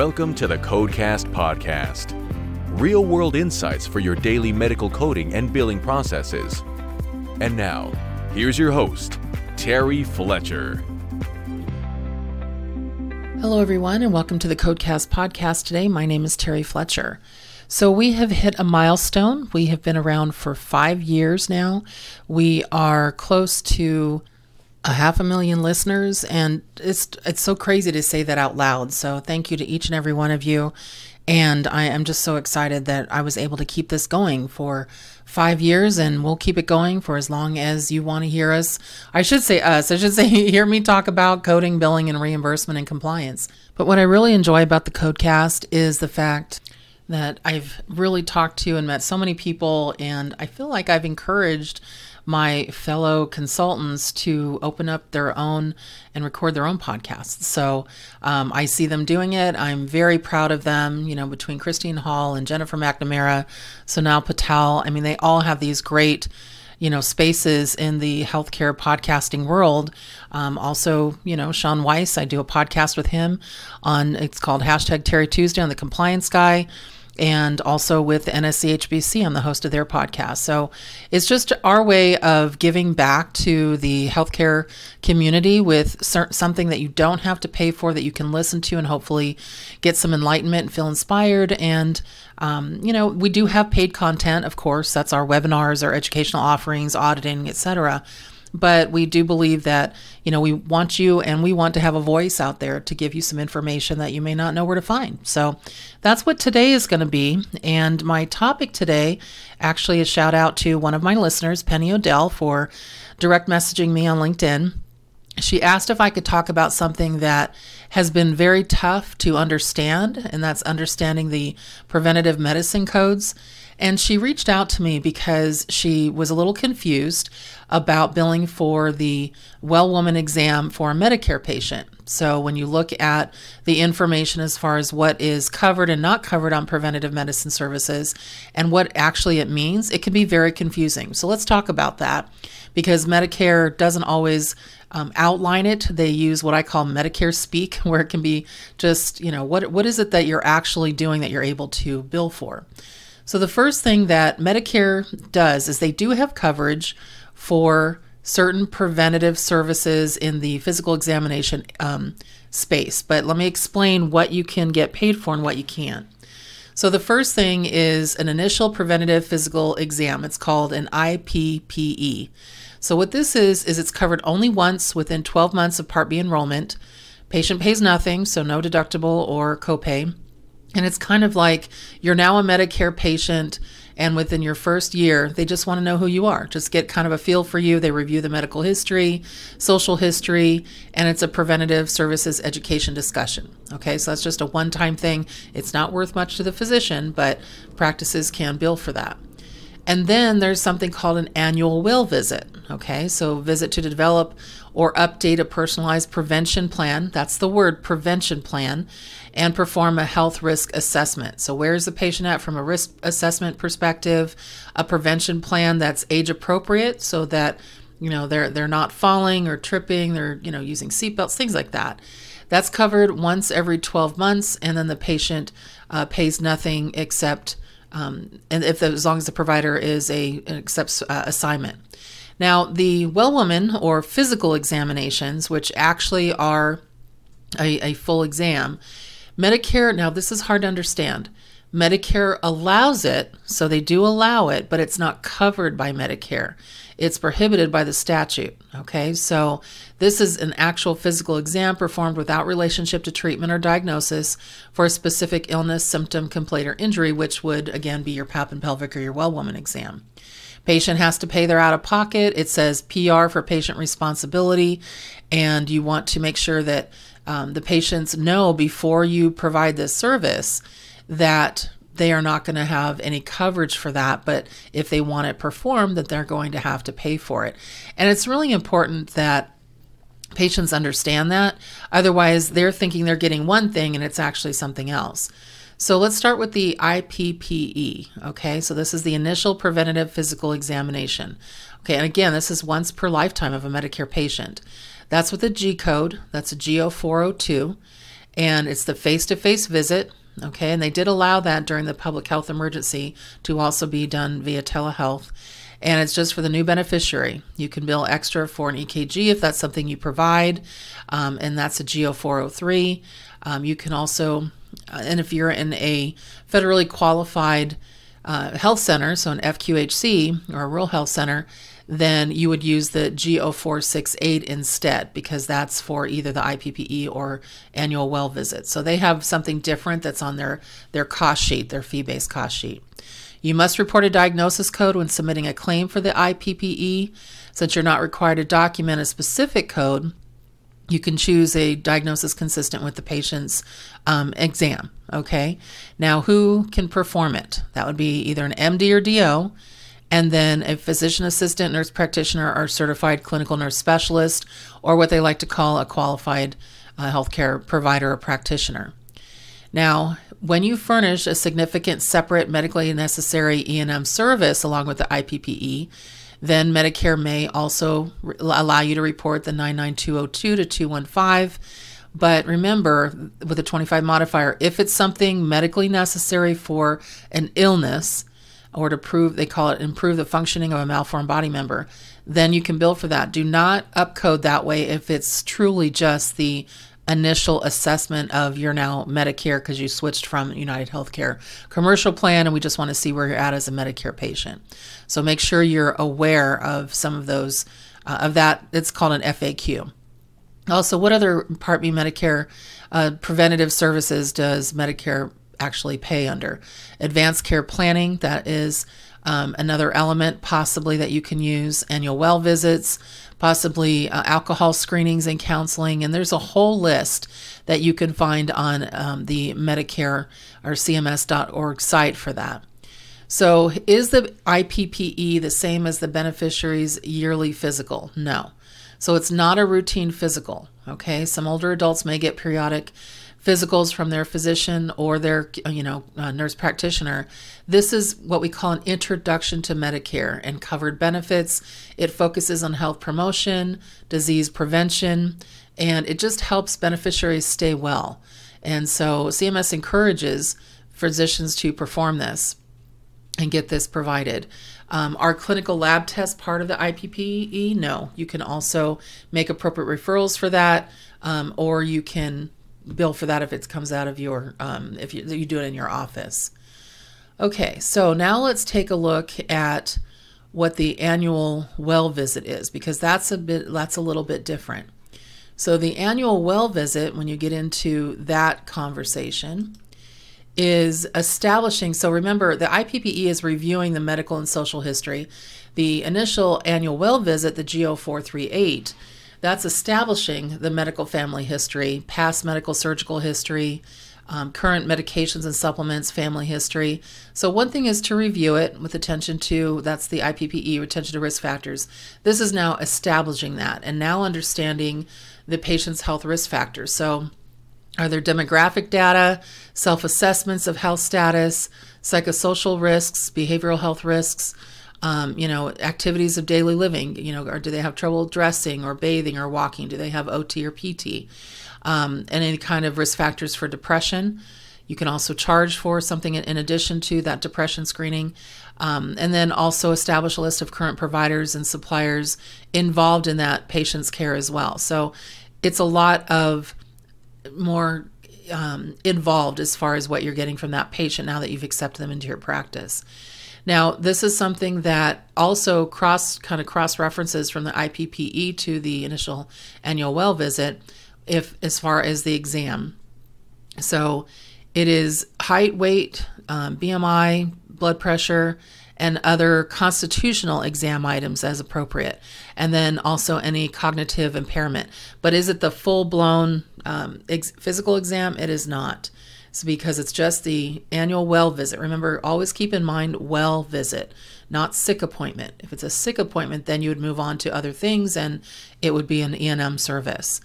Welcome to the Codecast Podcast. Real world insights for your daily medical coding and billing processes. And now, here's your host, Terry Fletcher. Hello, everyone, and welcome to the Codecast Podcast today. My name is Terry Fletcher. So, we have hit a milestone. We have been around for five years now. We are close to a half a million listeners and it's it's so crazy to say that out loud. So thank you to each and every one of you. And I am just so excited that I was able to keep this going for five years and we'll keep it going for as long as you want to hear us. I should say us, I should say hear me talk about coding, billing, and reimbursement and compliance. But what I really enjoy about the Codecast is the fact that I've really talked to and met so many people, and I feel like I've encouraged my fellow consultants to open up their own and record their own podcasts. So um, I see them doing it. I'm very proud of them. You know, between Christine Hall and Jennifer McNamara, Sonal Patel, I mean, they all have these great you know spaces in the healthcare podcasting world. Um, also, you know Sean Weiss, I do a podcast with him on it's called hashtag Terry Tuesday on the Compliance Guy and also with NSCHBC. I'm the host of their podcast. So it's just our way of giving back to the healthcare community with something that you don't have to pay for, that you can listen to and hopefully get some enlightenment and feel inspired. And, um, you know, we do have paid content, of course. That's our webinars, our educational offerings, auditing, etc but we do believe that you know we want you and we want to have a voice out there to give you some information that you may not know where to find. So that's what today is going to be. And my topic today actually a shout out to one of my listeners penny odell for direct messaging me on linkedin. She asked if I could talk about something that has been very tough to understand, and that's understanding the preventative medicine codes. And she reached out to me because she was a little confused about billing for the well woman exam for a Medicare patient. So, when you look at the information as far as what is covered and not covered on preventative medicine services and what actually it means, it can be very confusing. So, let's talk about that because Medicare doesn't always um, outline it. They use what I call Medicare speak, where it can be just, you know, what what is it that you're actually doing that you're able to bill for. So the first thing that Medicare does is they do have coverage for certain preventative services in the physical examination um, space. But let me explain what you can get paid for and what you can't. So the first thing is an initial preventative physical exam. It's called an IPPE. So what this is is it's covered only once within 12 months of Part B enrollment. Patient pays nothing, so no deductible or copay. And it's kind of like you're now a Medicare patient, and within your first year, they just want to know who you are. Just get kind of a feel for you. They review the medical history, social history, and it's a preventative services education discussion. Okay, so that's just a one time thing. It's not worth much to the physician, but practices can bill for that. And then there's something called an annual well visit. Okay, so visit to develop or update a personalized prevention plan. That's the word prevention plan, and perform a health risk assessment. So, where's the patient at from a risk assessment perspective? A prevention plan that's age appropriate so that you know they're they're not falling or tripping, they're you know using seatbelts, things like that. That's covered once every 12 months, and then the patient uh, pays nothing except um, and if the, as long as the provider is a accepts uh, assignment. Now, the well woman or physical examinations, which actually are a, a full exam, Medicare. Now, this is hard to understand. Medicare allows it, so they do allow it, but it's not covered by Medicare. It's prohibited by the statute. Okay, so this is an actual physical exam performed without relationship to treatment or diagnosis for a specific illness, symptom, complaint, or injury, which would again be your pap and pelvic or your well woman exam. Patient has to pay their out of pocket. It says PR for patient responsibility, and you want to make sure that um, the patients know before you provide this service that they are not going to have any coverage for that but if they want it performed that they're going to have to pay for it and it's really important that patients understand that otherwise they're thinking they're getting one thing and it's actually something else so let's start with the IPPE. Okay, so this is the initial preventative physical examination. Okay, and again, this is once per lifetime of a Medicare patient. That's with a G code, that's a G0402. and it's the face to face visit. Okay, and they did allow that during the public health emergency to also be done via telehealth. And it's just for the new beneficiary. You can bill extra for an EKG if that's something you provide, um, and that's a G0 403. Um, you can also, uh, and if you're in a federally qualified uh, health center, so an FQHC or a rural health center, then you would use the G0468 instead because that's for either the IPPE or annual well visit. So they have something different that's on their, their cost sheet, their fee based cost sheet. You must report a diagnosis code when submitting a claim for the IPPE. Since you're not required to document a specific code, you can choose a diagnosis consistent with the patient's um, exam. Okay. Now, who can perform it? That would be either an MD or DO and then a physician assistant, nurse practitioner, or certified clinical nurse specialist, or what they like to call a qualified uh, healthcare provider or practitioner. Now, when you furnish a significant separate medically necessary E&M service along with the IPPE, then Medicare may also re- allow you to report the 99202 to 215. But remember, with the 25 modifier, if it's something medically necessary for an illness, or to prove they call it improve the functioning of a malformed body member, then you can bill for that. Do not upcode that way if it's truly just the initial assessment of your now Medicare because you switched from United Healthcare commercial plan and we just want to see where you're at as a Medicare patient. So make sure you're aware of some of those uh, of that. It's called an FAQ. Also, what other Part B Medicare uh, preventative services does Medicare actually pay under. Advanced care planning, that is um, another element possibly that you can use. Annual well visits, possibly uh, alcohol screenings and counseling. And there's a whole list that you can find on um, the Medicare or CMS.org site for that. So, is the IPPE the same as the beneficiary's yearly physical? No. So, it's not a routine physical. Okay. Some older adults may get periodic physicals from their physician or their you know uh, nurse practitioner this is what we call an introduction to medicare and covered benefits it focuses on health promotion disease prevention and it just helps beneficiaries stay well and so cms encourages physicians to perform this and get this provided um, are clinical lab tests part of the IPPE? No. You can also make appropriate referrals for that, um, or you can bill for that if it comes out of your um, if you, you do it in your office. Okay, so now let's take a look at what the annual well visit is because that's a bit that's a little bit different. So the annual well visit, when you get into that conversation, is establishing. So remember, the IPPE is reviewing the medical and social history. The initial annual well visit, the GO 438, that's establishing the medical family history, past medical surgical history, um, current medications and supplements, family history. So, one thing is to review it with attention to that's the IPPE, attention to risk factors. This is now establishing that and now understanding the patient's health risk factors. So, are there demographic data, self assessments of health status, psychosocial risks, behavioral health risks? Um, you know, activities of daily living, you know, or do they have trouble dressing or bathing or walking? Do they have OT or PT? Um, and any kind of risk factors for depression. You can also charge for something in addition to that depression screening. Um, and then also establish a list of current providers and suppliers involved in that patient's care as well. So it's a lot of more um, involved as far as what you're getting from that patient now that you've accepted them into your practice. Now, this is something that also cross kind of cross references from the IPPE to the initial annual well visit, if as far as the exam. So, it is height, weight, um, BMI, blood pressure, and other constitutional exam items as appropriate, and then also any cognitive impairment. But is it the full blown um, ex- physical exam? It is not. Because it's just the annual well visit. Remember, always keep in mind well visit, not sick appointment. If it's a sick appointment, then you would move on to other things and it would be an E&M service.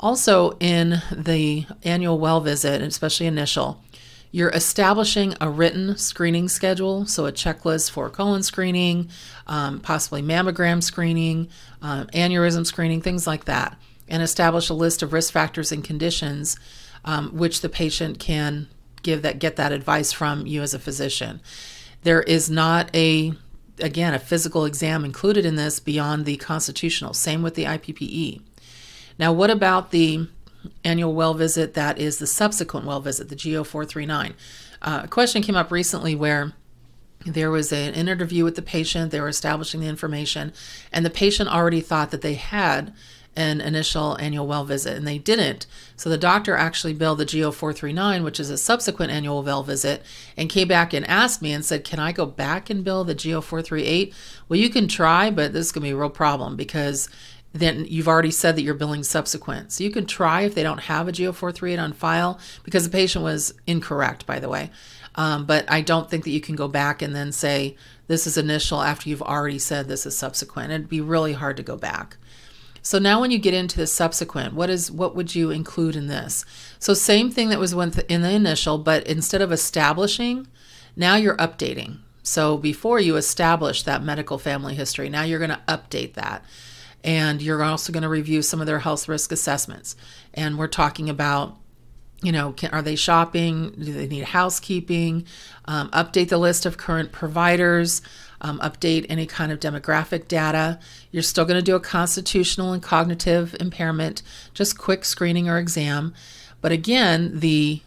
Also, in the annual well visit, especially initial, you're establishing a written screening schedule, so a checklist for colon screening, um, possibly mammogram screening, um, aneurysm screening, things like that, and establish a list of risk factors and conditions um, which the patient can give that get that advice from you as a physician. There is not a again a physical exam included in this beyond the constitutional. Same with the IPPE. Now, what about the annual well visit that is the subsequent well visit, the GO 439? Uh, a question came up recently where there was an interview with the patient, they were establishing the information, and the patient already thought that they had an initial annual well visit and they didn't. So the doctor actually billed the GO 439, which is a subsequent annual well visit, and came back and asked me and said, Can I go back and bill the GO 438? Well, you can try, but this is going to be a real problem because then you've already said that you're billing subsequent. So you can try if they don't have a GO 438 on file because the patient was incorrect, by the way. Um, but I don't think that you can go back and then say this is initial after you've already said this is subsequent. It'd be really hard to go back. So now when you get into the subsequent, what is what would you include in this? So same thing that was in the initial, but instead of establishing, now you're updating. So before you establish that medical family history, now you're going to update that. And you're also going to review some of their health risk assessments. And we're talking about you know, can, are they shopping? Do they need housekeeping? Um, update the list of current providers um, update any kind of demographic data. You're still going to do a constitutional and cognitive impairment, just quick screening or exam. But again, the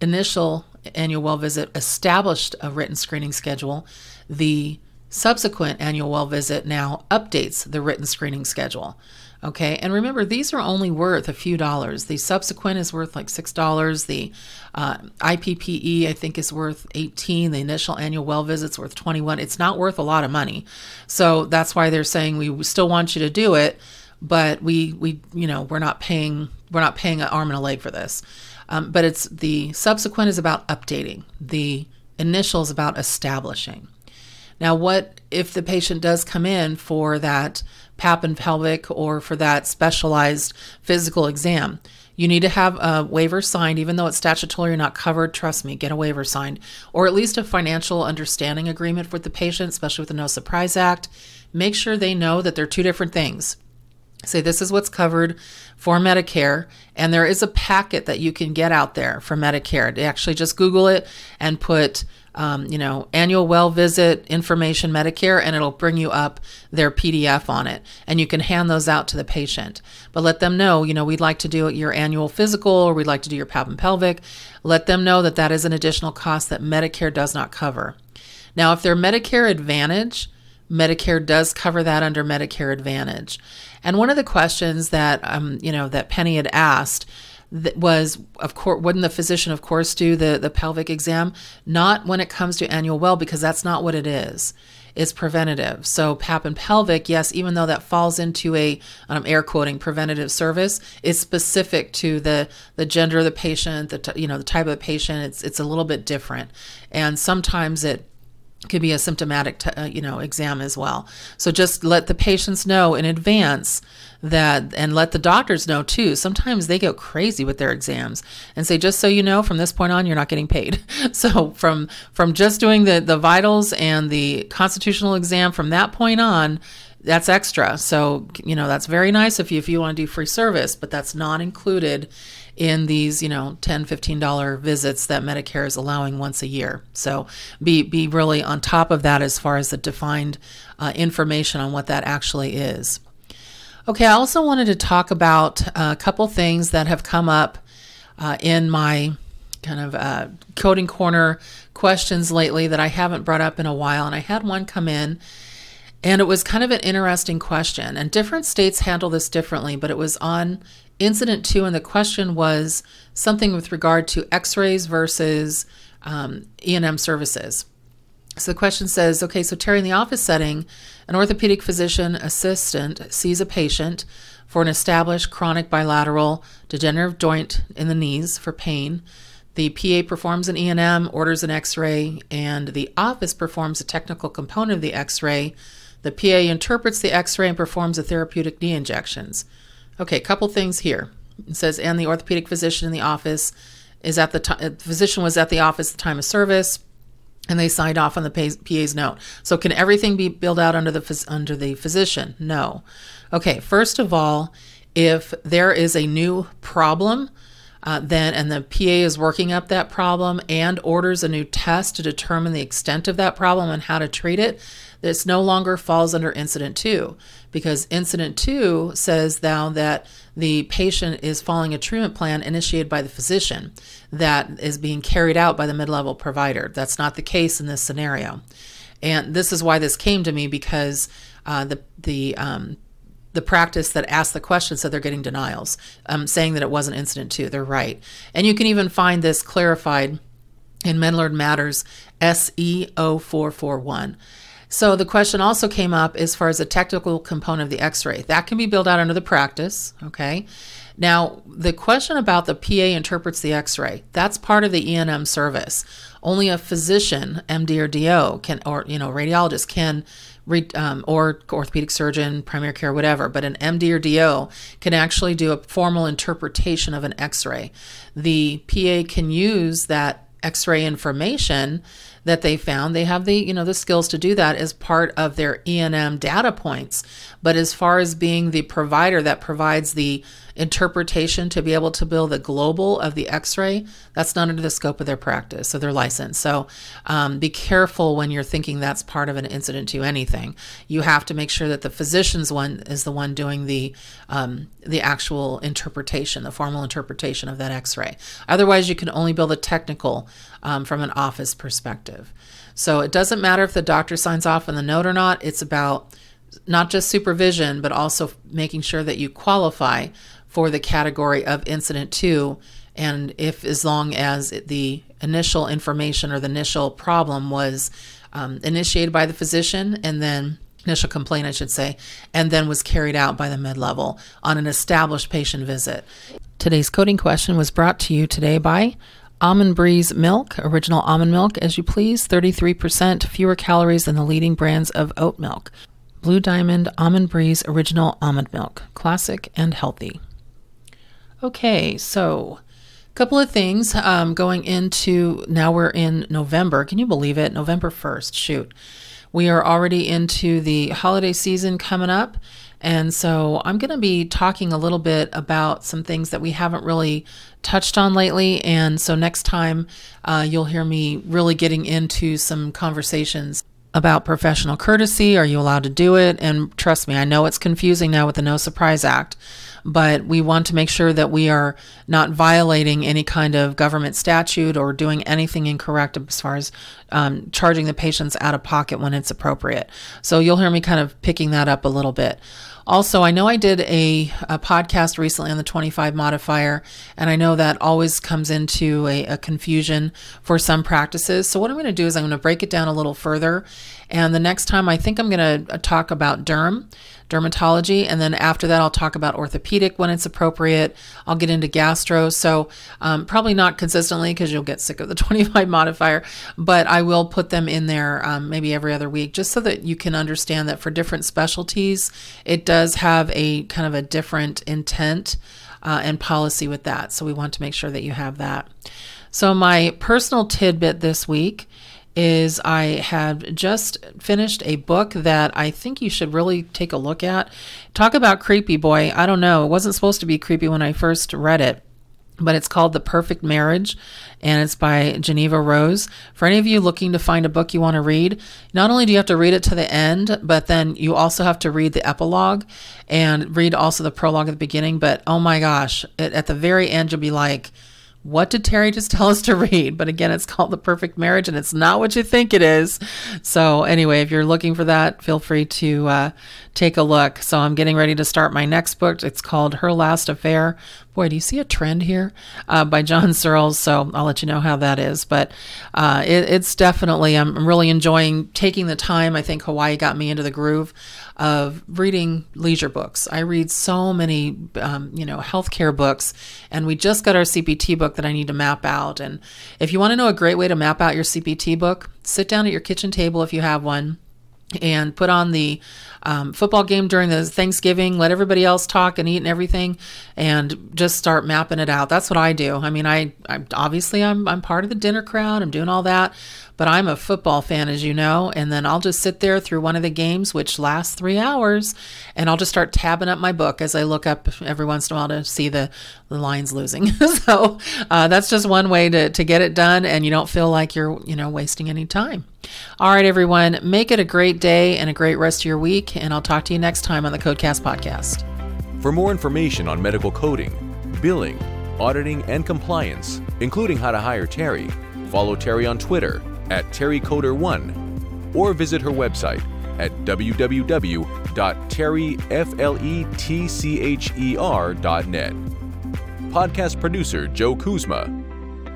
initial annual well visit established a written screening schedule. The subsequent annual well visit now updates the written screening schedule. Okay, and remember, these are only worth a few dollars. The subsequent is worth like $6. The uh, IPPE, I think, is worth 18 The initial annual well visit's worth 21 It's not worth a lot of money. So that's why they're saying we still want you to do it, but we, we you know, we're not paying, we're not paying an arm and a leg for this. Um, but it's the subsequent is about updating. The initial is about establishing. Now, what if the patient does come in for that pap and pelvic or for that specialized physical exam? You need to have a waiver signed, even though it's statutory not covered. Trust me, get a waiver signed, or at least a financial understanding agreement with the patient, especially with the No Surprise Act. Make sure they know that they're two different things. Say, this is what's covered for Medicare, and there is a packet that you can get out there for Medicare. They actually, just Google it and put um, you know, annual well visit information Medicare, and it'll bring you up their PDF on it. And you can hand those out to the patient. But let them know, you know, we'd like to do your annual physical or we'd like to do your pap and pelvic. Let them know that that is an additional cost that Medicare does not cover. Now, if they're Medicare Advantage, Medicare does cover that under Medicare Advantage. And one of the questions that um, you know that Penny had asked was of course wouldn't the physician of course do the the pelvic exam? Not when it comes to annual well because that's not what it is. It's preventative. So pap and pelvic yes even though that falls into a um, air quoting preventative service it's specific to the the gender of the patient the t- you know the type of the patient. It's it's a little bit different. And sometimes it could be a symptomatic t- uh, you know exam as well. So just let the patients know in advance that and let the doctors know too sometimes they go crazy with their exams and say just so you know from this point on you're not getting paid. So from from just doing the the vitals and the constitutional exam from that point on that's extra. So you know that's very nice if you if you want to do free service but that's not included in these you know 10 15 dollar visits that medicare is allowing once a year. So be be really on top of that as far as the defined uh, information on what that actually is. Okay i also wanted to talk about a couple things that have come up uh, in my kind of uh, coding corner questions lately that i haven't brought up in a while. And i had one come in and it was kind of an interesting question and different states handle this differently but it was on incident to, and the question was something with regard to x rays versus um, E&M services. So the question says, okay, so Terry, in the office setting, an orthopedic physician assistant sees a patient for an established chronic bilateral degenerative joint in the knees for pain. The PA performs an E&M, orders an X-ray, and the office performs a technical component of the X-ray. The PA interprets the X-ray and performs the therapeutic knee injections. Okay, couple things here. It says, and the orthopedic physician in the office is at the time, physician was at the office at the time of service, and they signed off on the PA's note. So, can everything be billed out under the under the physician? No. Okay, first of all, if there is a new problem, uh, then and the PA is working up that problem and orders a new test to determine the extent of that problem and how to treat it, this no longer falls under incident to because incident to says now that the patient is following a treatment plan initiated by the physician that is being carried out by the mid level provider. That's not the case in this scenario. And this is why this came to me because uh, the, the um, the practice that asked the question said they're getting denials, um, saying that it wasn't incident to. They're right. And you can even find this clarified in MedLearn Matters SE0441. So the question also came up as far as the technical component of the x-ray. That can be built out under the practice, okay? Now, the question about the PA interprets the x-ray, that's part of the E&M service. Only a physician, MD or DO, can or you know, radiologist can um, or orthopedic surgeon, primary care, whatever, but an MD or DO can actually do a formal interpretation of an x ray. The PA can use that x ray information that they found. They have the you know the skills to do that as part of their E&M data points. But as far as being the provider that provides the interpretation to be able to build the global of the x-ray that's not under the scope of their practice so their license. So um, be careful when you're thinking that's part of an incident to anything. You have to make sure that the physician's one is the one doing the um, the actual interpretation the formal interpretation of that x-ray. Otherwise you can only build a technical um, from an office perspective. So it doesn't matter if the doctor signs off on the note or not. It's about not just supervision, but also making sure that you qualify for the category of incident to. And if, as long as the initial information or the initial problem was um, initiated by the physician and then initial complaint, I should say, and then was carried out by the mid level on an established patient visit. Today's coding question was brought to you today by Almond Breeze Milk, original almond milk, as you please, 33% fewer calories than the leading brands of oat milk. Blue Diamond Almond Breeze Original Almond Milk, classic and healthy. Okay, so a couple of things um, going into now we're in November. Can you believe it? November 1st. Shoot. We are already into the holiday season coming up. And so I'm going to be talking a little bit about some things that we haven't really touched on lately. And so next time uh, you'll hear me really getting into some conversations about professional courtesy. Are you allowed to do it? And trust me, I know it's confusing now with the No Surprise Act, but we want to make sure that we are not violating any kind of government statute or doing anything incorrect as far as um, charging the patients out of pocket when it's appropriate. So you'll hear me kind of picking that up a little bit. Also, I know I did a, a podcast recently on the 25 modifier, and I know that always comes into a, a confusion for some practices. So, what I'm going to do is I'm going to break it down a little further. And the next time, I think I'm going to uh, talk about derm dermatology. And then after that, I'll talk about orthopedic when it's appropriate. I'll get into gastro. So, um, probably not consistently because you'll get sick of the 25 modifier, but I will put them in there um, maybe every other week just so that you can understand that for different specialties, it does have a kind of a different intent uh, and policy with that. So, we want to make sure that you have that. So, my personal tidbit this week is I had just finished a book that I think you should really take a look at. Talk about creepy boy. I don't know. It wasn't supposed to be creepy when I first read it but it's called The Perfect Marriage and it's by Jeneva Rose. For any of you looking to find a book you want to read, not only do you have to read it to the end, but then you also have to read the epilogue and read also the prologue at the beginning. But oh my gosh, it, at the very end, you'll be like, what did Terry just tell us to read? But again, it's called The Perfect Marriage and it's not what you think it is. So, anyway, if you're looking for that, feel free to uh, take a look. So, I'm getting ready to start my next book. It's called Her Last Affair. Boy, do you see a trend here uh, by John Searles? So, I'll let you know how that is. But uh, it, it's definitely, I'm really enjoying taking the time. I think Hawaii got me into the groove of reading leisure books. I read so many, um, you know, healthcare books, and we just got our CPT book that I need to map out. And if you want to know a great way to map out your CPT book, sit down at your kitchen table if you have one and put on the um, football game during the Thanksgiving, let everybody else talk and eat and everything, and just start mapping it out. That's what I do. I mean, I, I obviously I'm I'm part of the dinner crowd. I'm doing all that, but I'm a football fan, as you know, and then I'll just sit there through one of the games, which lasts three hours, and I'll just start tabbing up my book as I look up every once in a while to see the, the losing. so uh, that's just one way to, to get it done, and you don't feel like you're, you know, wasting any time. All right, everyone, make it a great day and a great rest of your week, and I'll talk to you next time on the Codecast podcast. For more information on medical coding, billing, auditing, and compliance, including how to hire Terry, follow Terry on Twitter at TerryCoder1 or visit her website at www.terryfletcher.net. Podcast producer Joe Kuzma.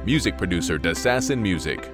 Music producer Dassassin Music.